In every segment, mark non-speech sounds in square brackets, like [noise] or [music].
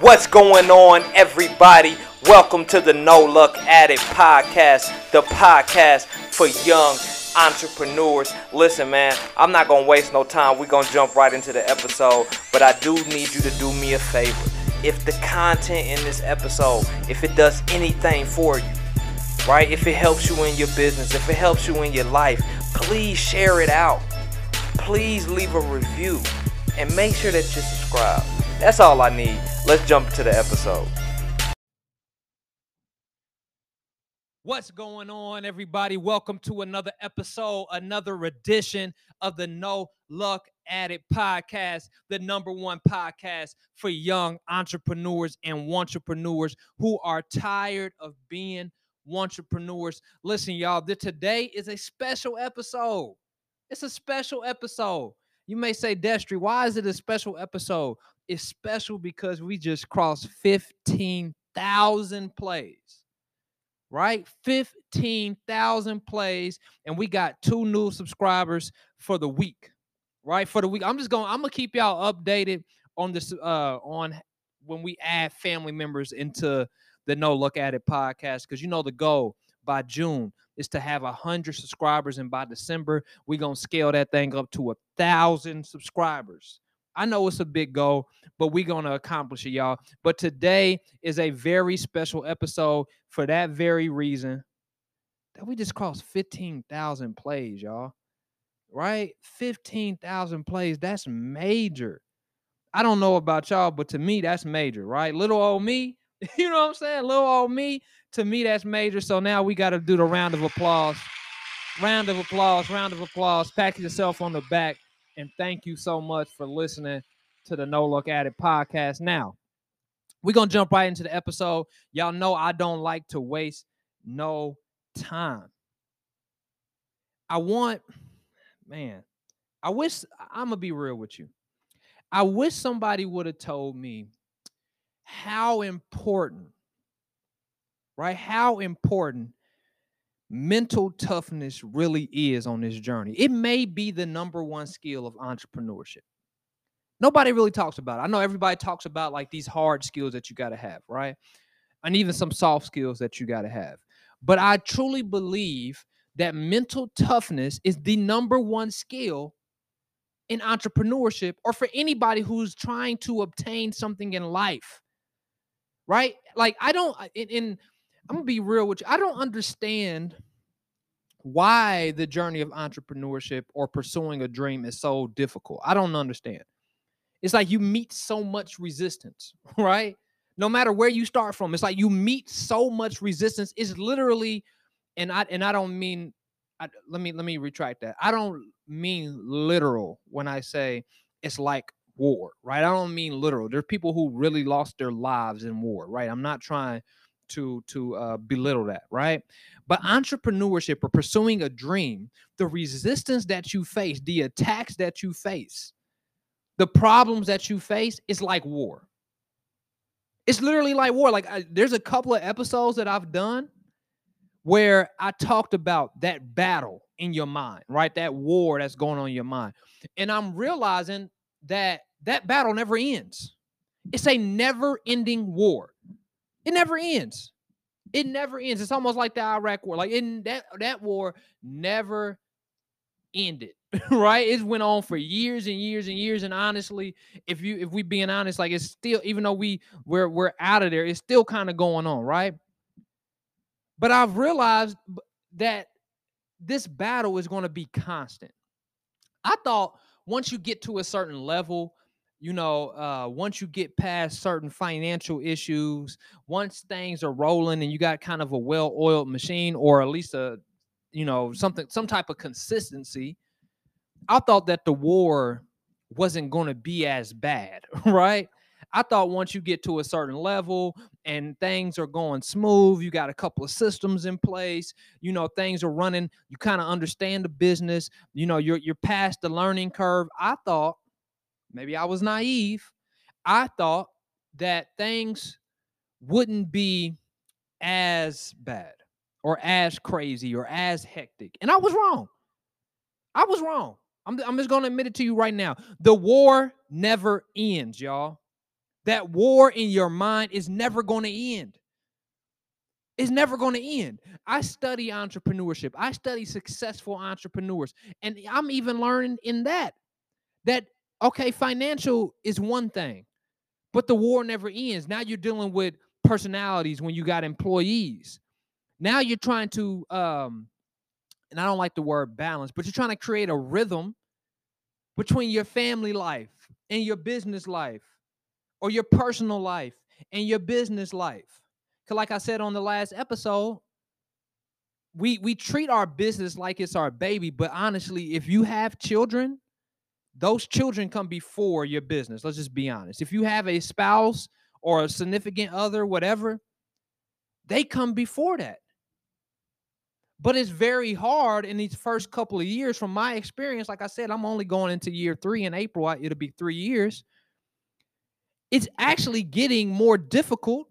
What's going on, everybody? Welcome to the No Luck Addict podcast, the podcast for young entrepreneurs. Listen, man, I'm not gonna waste no time. We're gonna jump right into the episode, but I do need you to do me a favor. If the content in this episode, if it does anything for you, right? If it helps you in your business, if it helps you in your life, please share it out. Please leave a review and make sure that you subscribe. That's all I need. Let's jump to the episode. What's going on, everybody? Welcome to another episode, another edition of the No Luck Addict podcast, the number one podcast for young entrepreneurs and entrepreneurs who are tired of being entrepreneurs. Listen, y'all, today is a special episode. It's a special episode. You may say, Destry, why is it a special episode? It's special because we just crossed 15,000 plays, right? 15,000 plays, and we got two new subscribers for the week, right? For the week. I'm just going, I'm gonna keep y'all updated on this uh on when we add family members into the No Luck Addict podcast because you know the goal by June is to have a hundred subscribers, and by December we're gonna scale that thing up to a thousand subscribers. I know it's a big goal, but we're gonna accomplish it, y'all. But today is a very special episode for that very reason that we just crossed 15,000 plays, y'all. Right? 15,000 plays. That's major. I don't know about y'all, but to me, that's major, right? Little old me, [laughs] you know what I'm saying? Little old me, to me, that's major. So now we got to do the round of applause. Round of applause, round of applause. Pat yourself on the back. And thank you so much for listening to the No Luck Addict podcast. Now, we're going to jump right into the episode. Y'all know I don't like to waste no time. I want, man, I wish, I'm going to be real with you. I wish somebody would have told me how important, right? How important mental toughness really is on this journey. It may be the number one skill of entrepreneurship. Nobody really talks about it. I know everybody talks about like these hard skills that you got to have, right? And even some soft skills that you got to have. But I truly believe that mental toughness is the number one skill in entrepreneurship or for anybody who's trying to obtain something in life right? Like I don't in, in I'm gonna be real with you. I don't understand why the journey of entrepreneurship or pursuing a dream is so difficult. I don't understand. It's like you meet so much resistance, [laughs] right? No matter where you start from, it's like you meet so much resistance. It's literally, and I and I don't mean. I, let me let me retract that. I don't mean literal when I say it's like war, right? I don't mean literal. There's people who really lost their lives in war, right? I'm not trying to to uh, belittle that, right? But entrepreneurship or pursuing a dream, the resistance that you face, the attacks that you face, the problems that you face is like war. It's literally like war. Like I, there's a couple of episodes that I've done where I talked about that battle in your mind, right? That war that's going on in your mind. And I'm realizing that that battle never ends. It's a never ending war. It never ends. It never ends. It's almost like the Iraq war. Like in that that war never ended. [laughs] right? It went on for years and years and years. And honestly, if you if we being honest, like it's still, even though we we're we're out of there, it's still kind of going on, right? But I've realized that this battle is going to be constant. I thought once you get to a certain level, you know, uh, once you get past certain financial issues, once things are rolling and you got kind of a well-oiled machine, or at least a, you know, something, some type of consistency, I thought that the war wasn't going to be as bad, [laughs] right? I thought once you get to a certain level and things are going smooth, you got a couple of systems in place, you know, things are running, you kind of understand the business, you know, you're you're past the learning curve. I thought maybe I was naive. I thought that things wouldn't be as bad or as crazy or as hectic. And I was wrong. I was wrong. I'm, I'm just going to admit it to you right now. The war never ends, y'all. that war in your mind is never going to end. It's never going to end. I study entrepreneurship. I study successful entrepreneurs. And I'm even learning in that that okay, financial is one thing, but the war never ends. Now you're dealing with personalities when you got employees. Now you're trying to um and I don't like the word balance, but you're trying to create a rhythm between your family life and your business life or your personal life and your business life. Cause like I said on the last episode, we we treat our business like it's our baby, but honestly, if you have children, those children come before your business. Let's just be honest. If you have a spouse or a significant other, whatever, they come before that. But it's very hard in these first couple of years, from my experience. Like I said, I'm only going into year three in April. It'll be three years. It's actually getting more difficult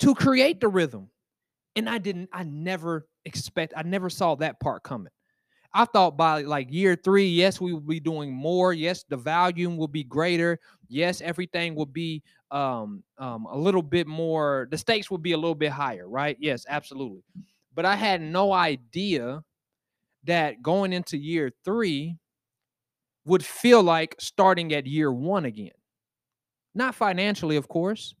to create the rhythm. And I didn't, I never expect, I never saw that part coming. I thought by like year three, yes, we will be doing more. Yes, the volume will be greater. Yes, everything will be um, um, a little bit more, the stakes will be a little bit higher, right? Yes, absolutely. But I had no idea that going into year three would feel like starting at year one again. Not financially, of course.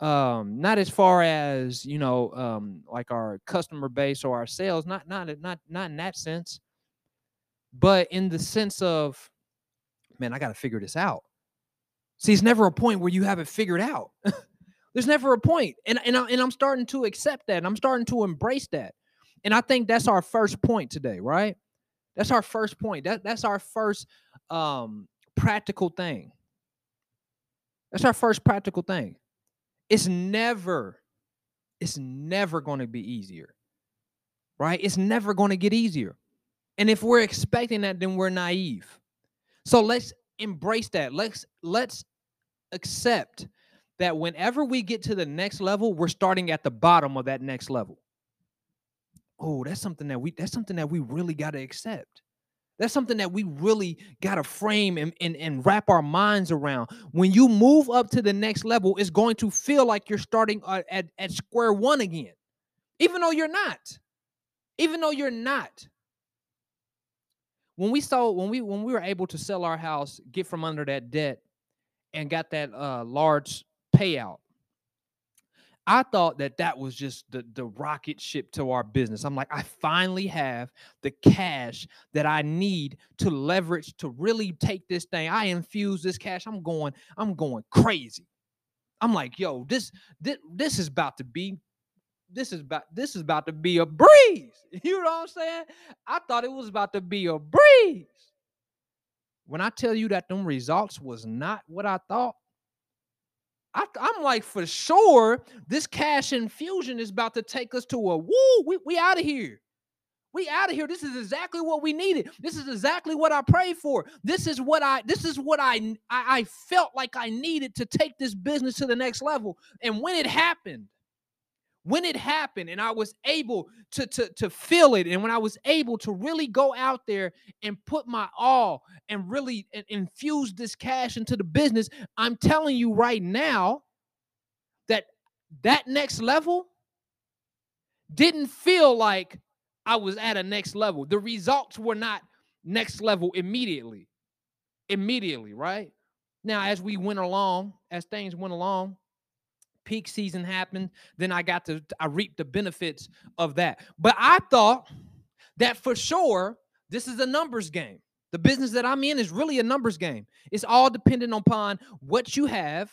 Um, not as far as you know, um, like our customer base or our sales, not not not not in that sense, but in the sense of, man, I got to figure this out. See, it's never a point where you have it figured out. [laughs] There's never a point. And, and, I, and I'm starting to accept that. And I'm starting to embrace that. And I think that's our first point today, right? That's our first point. That, that's our first um, practical thing. That's our first practical thing. It's never, it's never going to be easier, right? It's never going to get easier. And if we're expecting that, then we're naive. So let's embrace that. Let's let's accept that whenever we get to the next level, we're starting at the bottom of that next level. Oh, that's something that we that's something that we really got to accept. That's something that we really got to frame and, and, and wrap our minds around. When you move up to the next level, it's going to feel like you're starting at, at, at square one again, even though you're not. Even though you're not. When we saw when we when we were able to sell our house, get from under that debt, and got that uh, large payout. I thought that that was just the, the rocket ship to our business. I'm like, I finally have the cash that I need to leverage to really take this thing. I infuse this cash. I'm going, I'm going crazy. I'm like, yo, this this, this is about to be this is about this is about to be a breeze. [laughs] You know what I'm saying? I thought it was about to be a breeze. When I tell you that them results was not what I thought, I, am like, for sure, this cash infusion is about to take us to a woo. We, we out of here. We out of here. This is exactly what we needed. This is exactly what I prayed for. This is what I this is what I, I I felt like I needed to take this business to the next level. And when it happened, when it happened and I was able to, to, to feel it, and when I was able to really go out there and put my all and really infuse this cash into the business, I'm telling you right now that that next level didn't feel like I was at a next level. The results were not next level immediately. Immediately, right? Now, as we went along, as things went along, peak season happened, then I got to I reaped the benefits of that. But I thought that for sure this is a numbers game. The business that I'm in is really a numbers game. It's all dependent upon what you have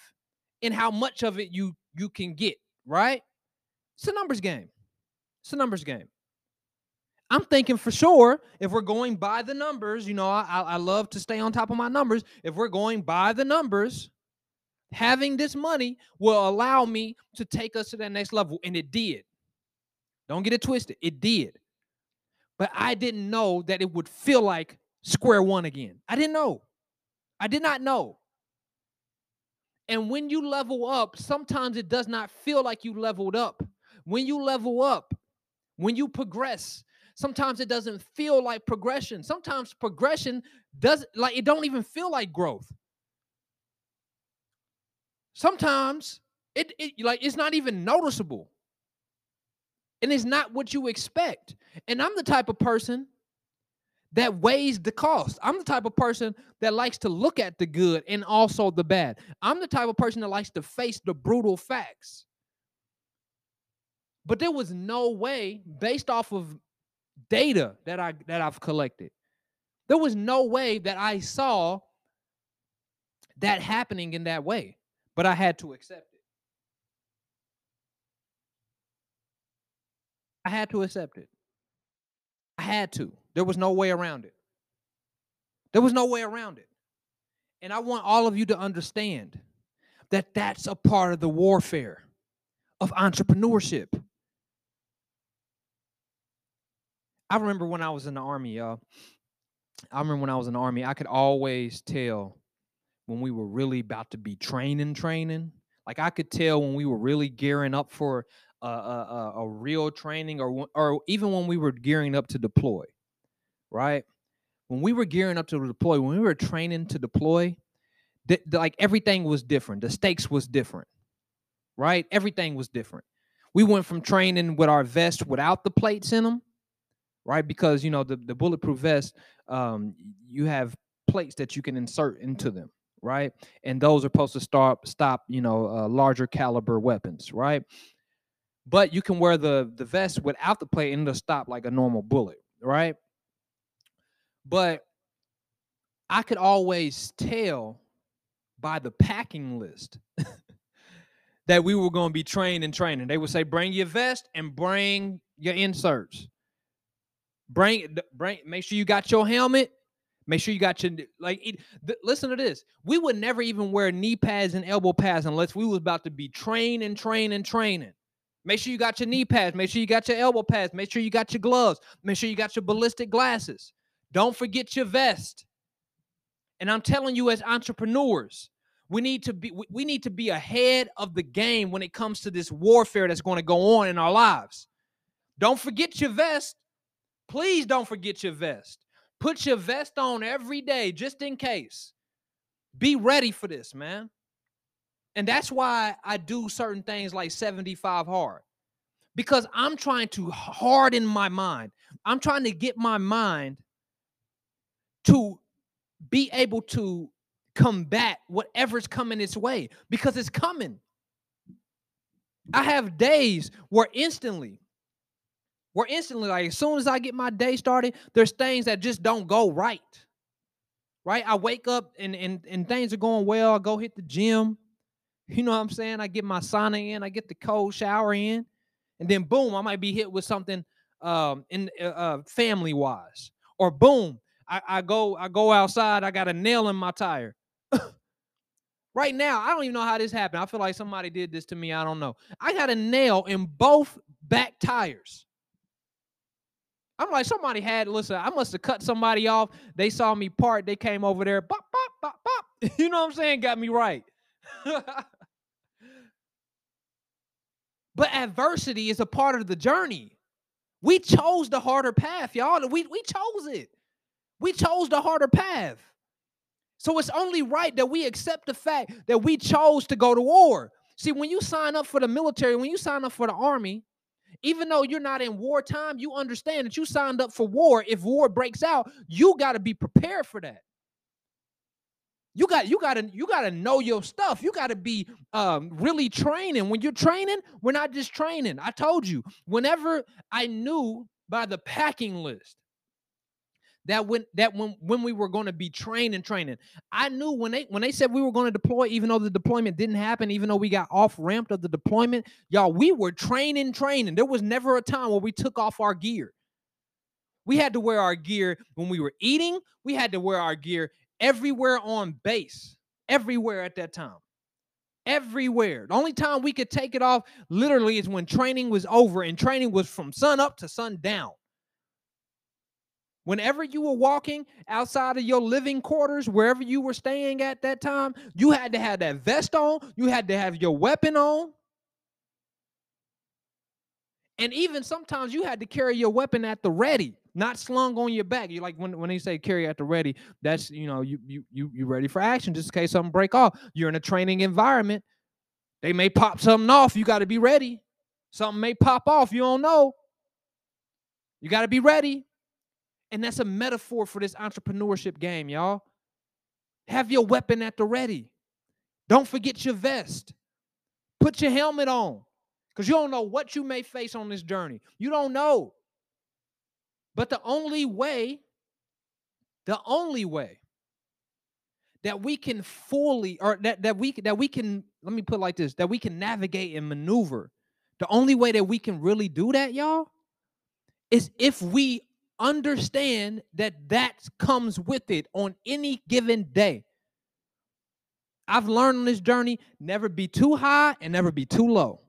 and how much of it you you can get, right? It's a numbers game. It's a numbers game. I'm thinking for sure if we're going by the numbers, you know, I, I love to stay on top of my numbers. If we're going by the numbers, having this money will allow me to take us to that next level. And it did. Don't get it twisted. It did. But I didn't know that it would feel like square one again. I didn't know. I did not know. And when you level up, sometimes it does not feel like you leveled up. When you level up, when you progress, sometimes it doesn't feel like progression. Sometimes progression doesn't like it don't even feel like growth. Sometimes it, it like it's not even noticeable. And it's not what you expect. And I'm the type of person that weighs the cost. I'm the type of person that likes to look at the good and also the bad. I'm the type of person that likes to face the brutal facts. But there was no way based off of data that I that I've collected. There was no way that I saw that happening in that way, but I had to accept it. I had to accept it. I had to. There was no way around it. There was no way around it. And I want all of you to understand that that's a part of the warfare of entrepreneurship. I remember when I was in the army, y'all. I remember when I was in the army, I could always tell when we were really about to be training, training. Like I could tell when we were really gearing up for a, a, a real training, or or even when we were gearing up to deploy right? When we were gearing up to deploy, when we were training to deploy, th- like everything was different. The stakes was different, right? Everything was different. We went from training with our vest without the plates in them, right? Because you know the, the bulletproof vest, um, you have plates that you can insert into them, right? And those are supposed to stop stop you know uh, larger caliber weapons, right? But you can wear the the vest without the plate and it'll stop like a normal bullet, right? But I could always tell by the packing list [laughs] that we were going to be trained and training. They would say, bring your vest and bring your inserts. Bring, bring, make sure you got your helmet. Make sure you got your like. Th- listen to this. We would never even wear knee pads and elbow pads unless we was about to be trained and training. Make sure you got your knee pads. Make sure you got your elbow pads. Make sure you got your gloves. Make sure you got your ballistic glasses. Don't forget your vest. And I'm telling you, as entrepreneurs, we need to be we need to be ahead of the game when it comes to this warfare that's going to go on in our lives. Don't forget your vest. Please don't forget your vest. Put your vest on every day just in case. Be ready for this, man. And that's why I do certain things like 75 hard. Because I'm trying to harden my mind. I'm trying to get my mind to be able to combat whatever's coming its way because it's coming. I have days where instantly, where instantly, like as soon as I get my day started, there's things that just don't go right. Right? I wake up and and, and things are going well. I go hit the gym. [laughs] You know what I'm saying? I get my sauna in, I get the cold shower in, and then boom, I might be hit with something um in uh, uh family wise. Or boom, I, I go I go outside, I got a nail in my tire. [laughs] right now, I don't even know how this happened. I feel like somebody did this to me. I don't know. I got a nail in both back tires. I'm like, somebody had, listen, I must have cut somebody off. They saw me part, they came over there, bop, bop, bop, bop. [laughs] You know what I'm saying? Got me right. [laughs] but adversity is a part of the journey. We chose the harder path, y'all. We, we chose it. We chose the harder path. So it's only right that we accept the fact that we chose to go to war. See, when you sign up for the military, when you sign up for the army, even though you're not in wartime, you understand that you signed up for war. If war breaks out, you got to be prepared for that. You got you got to you got to know your stuff. You got to be um, really training. When you're training, we're not just training. I told you. Whenever I knew by the packing list that when that when when we were going to be training training. I knew when they when they said we were going to deploy even though the deployment didn't happen even though we got off ramped of the deployment y'all we were training training. There was never a time where we took off our gear. We had to wear our gear when we were eating. We had to wear our gear everywhere on base everywhere at that time. Everywhere. The only time we could take it off literally is when training was over and training was from sun up to sun down Whenever you were walking outside of your living quarters, wherever you were staying at that time, you had to have that vest on, you had to have your weapon on. And even sometimes you had to carry your weapon at the ready, not slung on your back. You like when, when they say carry at the ready, that's you know, you you you you ready for action just in case something break off. You're in a training environment. They may pop something off. You got to be ready. Something may pop off. You don't know. You got to be ready. And that's a metaphor for this entrepreneurship game, y'all. Have your weapon at the ready. Don't forget your vest. Put your helmet on because you don't know what you may face on this journey. You don't know. But the only way, the only way that we can fully, or that, that we that we can, let me put like this, that we can navigate and maneuver. The only way that we can really do that, y'all, is if we understand that that comes with it on any given day. I've learned on this journey never be too high and never be too low.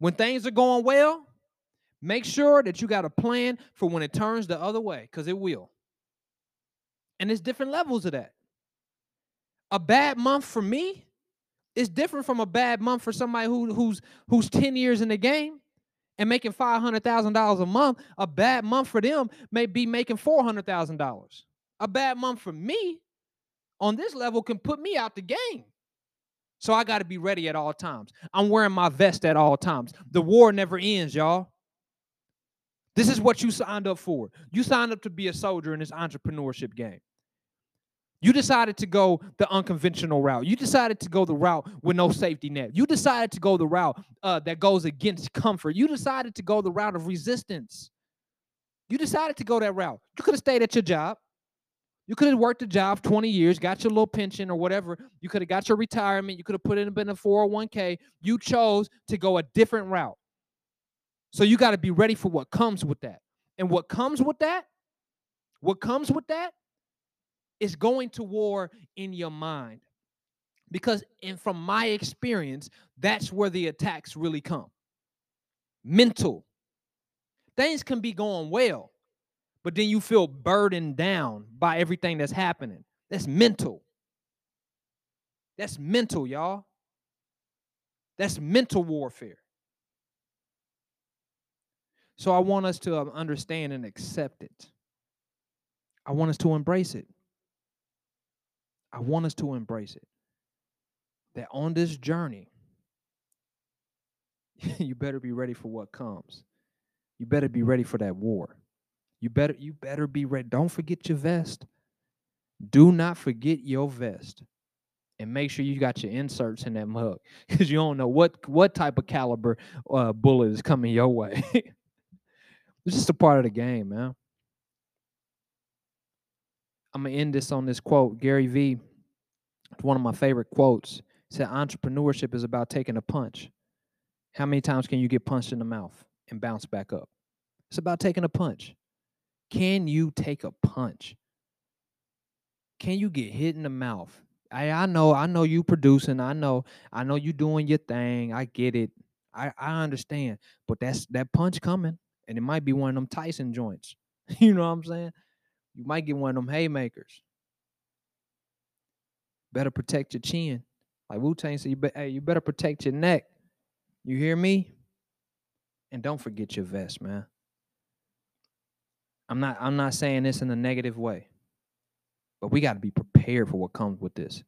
When things are going well, make sure that you got a plan for when it turns the other way because it will. And there's different levels of that. A bad month for me is different from a bad month for somebody who, who's who's 10 years in the game and making $500,000 a month. A bad month for them may be making $400,000. A bad month for me on this level can put me out the game. So I got to be ready at all times. I'm wearing my vest at all times. The war never ends, y'all. This is what you signed up for. You signed up to be a soldier in this entrepreneurship game. You decided to go the unconventional route. You decided to go the route with no safety net. You decided to go the route uh, that goes against comfort. You decided to go the route of resistance. You decided to go that route. You could have stayed at your job. You could have worked a job 20 years, got your little pension or whatever. You could have got your retirement. You could have put in a 401k. You chose to go a different route. So you got to be ready for what comes with that. And what comes with that, what comes with that is going to war in your mind. Because and from my experience, that's where the attacks really come. Mental. Things can be going well but then you feel burdened down by everything that's happening. That's mental. That's mental, y'all. That's mental warfare. So I want us to um, understand and accept it. I want us to embrace it. I want us to embrace it. That on this journey, [laughs] you better be ready for what comes. You better be ready for that war. You better you better be ready. Don't forget your vest. Do not forget your vest. And make sure you got your inserts in that mug [laughs] because you don't know what what type of caliber uh, bullet is coming your way. [laughs] it's just a part of the game, man. I'm gonna end this on this quote. Gary Vee, it's one of my favorite quotes. Said, "Entrepreneurship is about taking a punch. How many times can you get punched in the mouth and bounce back up? It's about taking a punch. Can you take a punch? Can you get hit in the mouth? I I know I know you producing. I know I know you doing your thing. I get it. I I understand. But that's that punch coming, and it might be one of them Tyson joints. [laughs] you know what I'm saying? You might get one of them haymakers. Better protect your chin. Like Wu Tang said, you be, hey, you better protect your neck. You hear me? And don't forget your vest, man. I'm not I'm not saying this in a negative way. But we got to be prepared for what comes with this.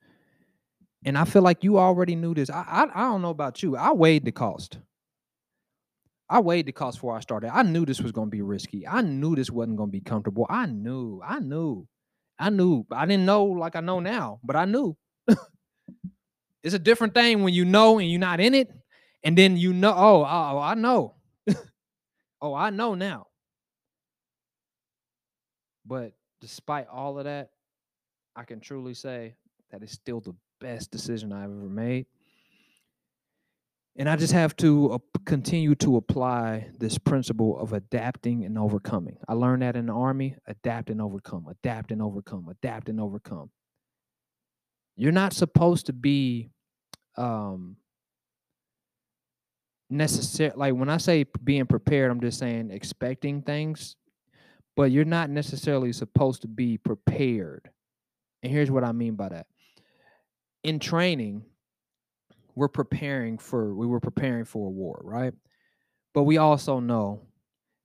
And I feel like you already knew this. I, I I don't know about you. I weighed the cost. I weighed the cost before I started. I knew this was going to be risky. I knew this wasn't going to be comfortable. I knew. I knew. I knew. I didn't know like I know now, but I knew. [laughs] it's a different thing when you know and you're not in it, and then you know. Oh, oh, oh I know. [laughs] oh, I know now. But despite all of that, I can truly say that it's still the best decision I've ever made. And I just have to uh, continue to apply this principle of adapting and overcoming. I learned that in the army adapt and overcome, adapt and overcome, adapt and overcome. You're not supposed to be um, necessary. Like when I say being prepared, I'm just saying expecting things but you're not necessarily supposed to be prepared. And here's what I mean by that. In training, we're preparing for we were preparing for a war, right? But we also know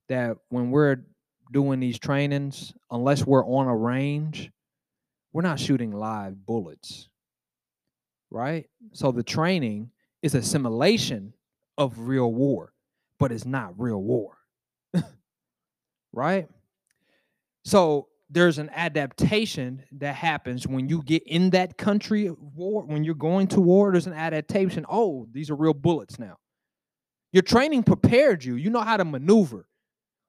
that when we're doing these trainings, unless we're on a range, we're not shooting live bullets. Right? So the training is a simulation of real war, but it's not real war. [laughs] right? So there's an adaptation that happens when you get in that country war, when you're going to war, there's an adaptation. Oh, these are real bullets now. Your training prepared you. You know how to maneuver.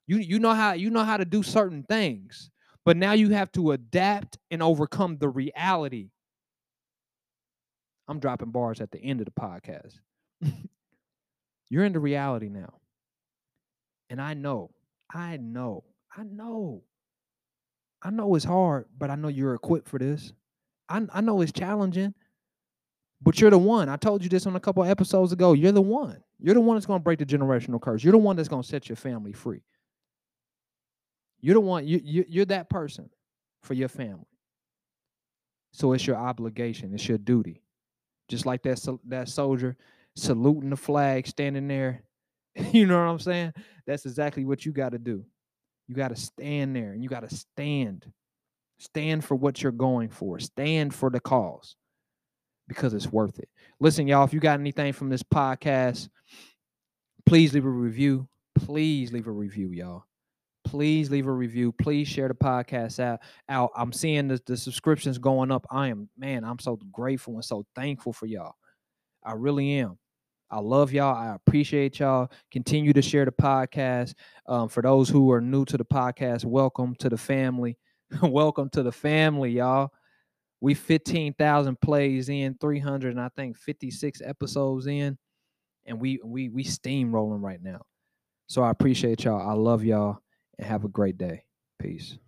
You you know how you know how to do certain things. But now you have to adapt and overcome the reality. I'm dropping bars at the end of the podcast. [laughs] You're in the reality now. And I know, I know, I know I know it's hard, but I know you're equipped for this. I, I know it's challenging, but you're the one. I told you this on a couple episodes ago. You're the one. You're the one that's going to break the generational curse. You're the one that's going to set your family free. You're the one. You, you you're that person for your family. So it's your obligation. It's your duty. Just like that that soldier saluting the flag, standing there. [laughs] You know what I'm saying? That's exactly what you got to do. You got to stand there and you got to stand. Stand for what you're going for. Stand for the cause because it's worth it. Listen, y'all, if you got anything from this podcast, please leave a review. Please leave a review, y'all. Please leave a review. Please share the podcast out. out. I'm seeing the, the subscriptions going up. I am, man, I'm so grateful and so thankful for y'all. I really am. I love y'all. I appreciate y'all. Continue to share the podcast. Um, for those who are new to the podcast, welcome to the family. [laughs] welcome to the family, y'all. We 15,000 plays in, 300 and I think 56 episodes in, and we we we steamrolling right now. So I appreciate y'all. I love y'all and have a great day. Peace.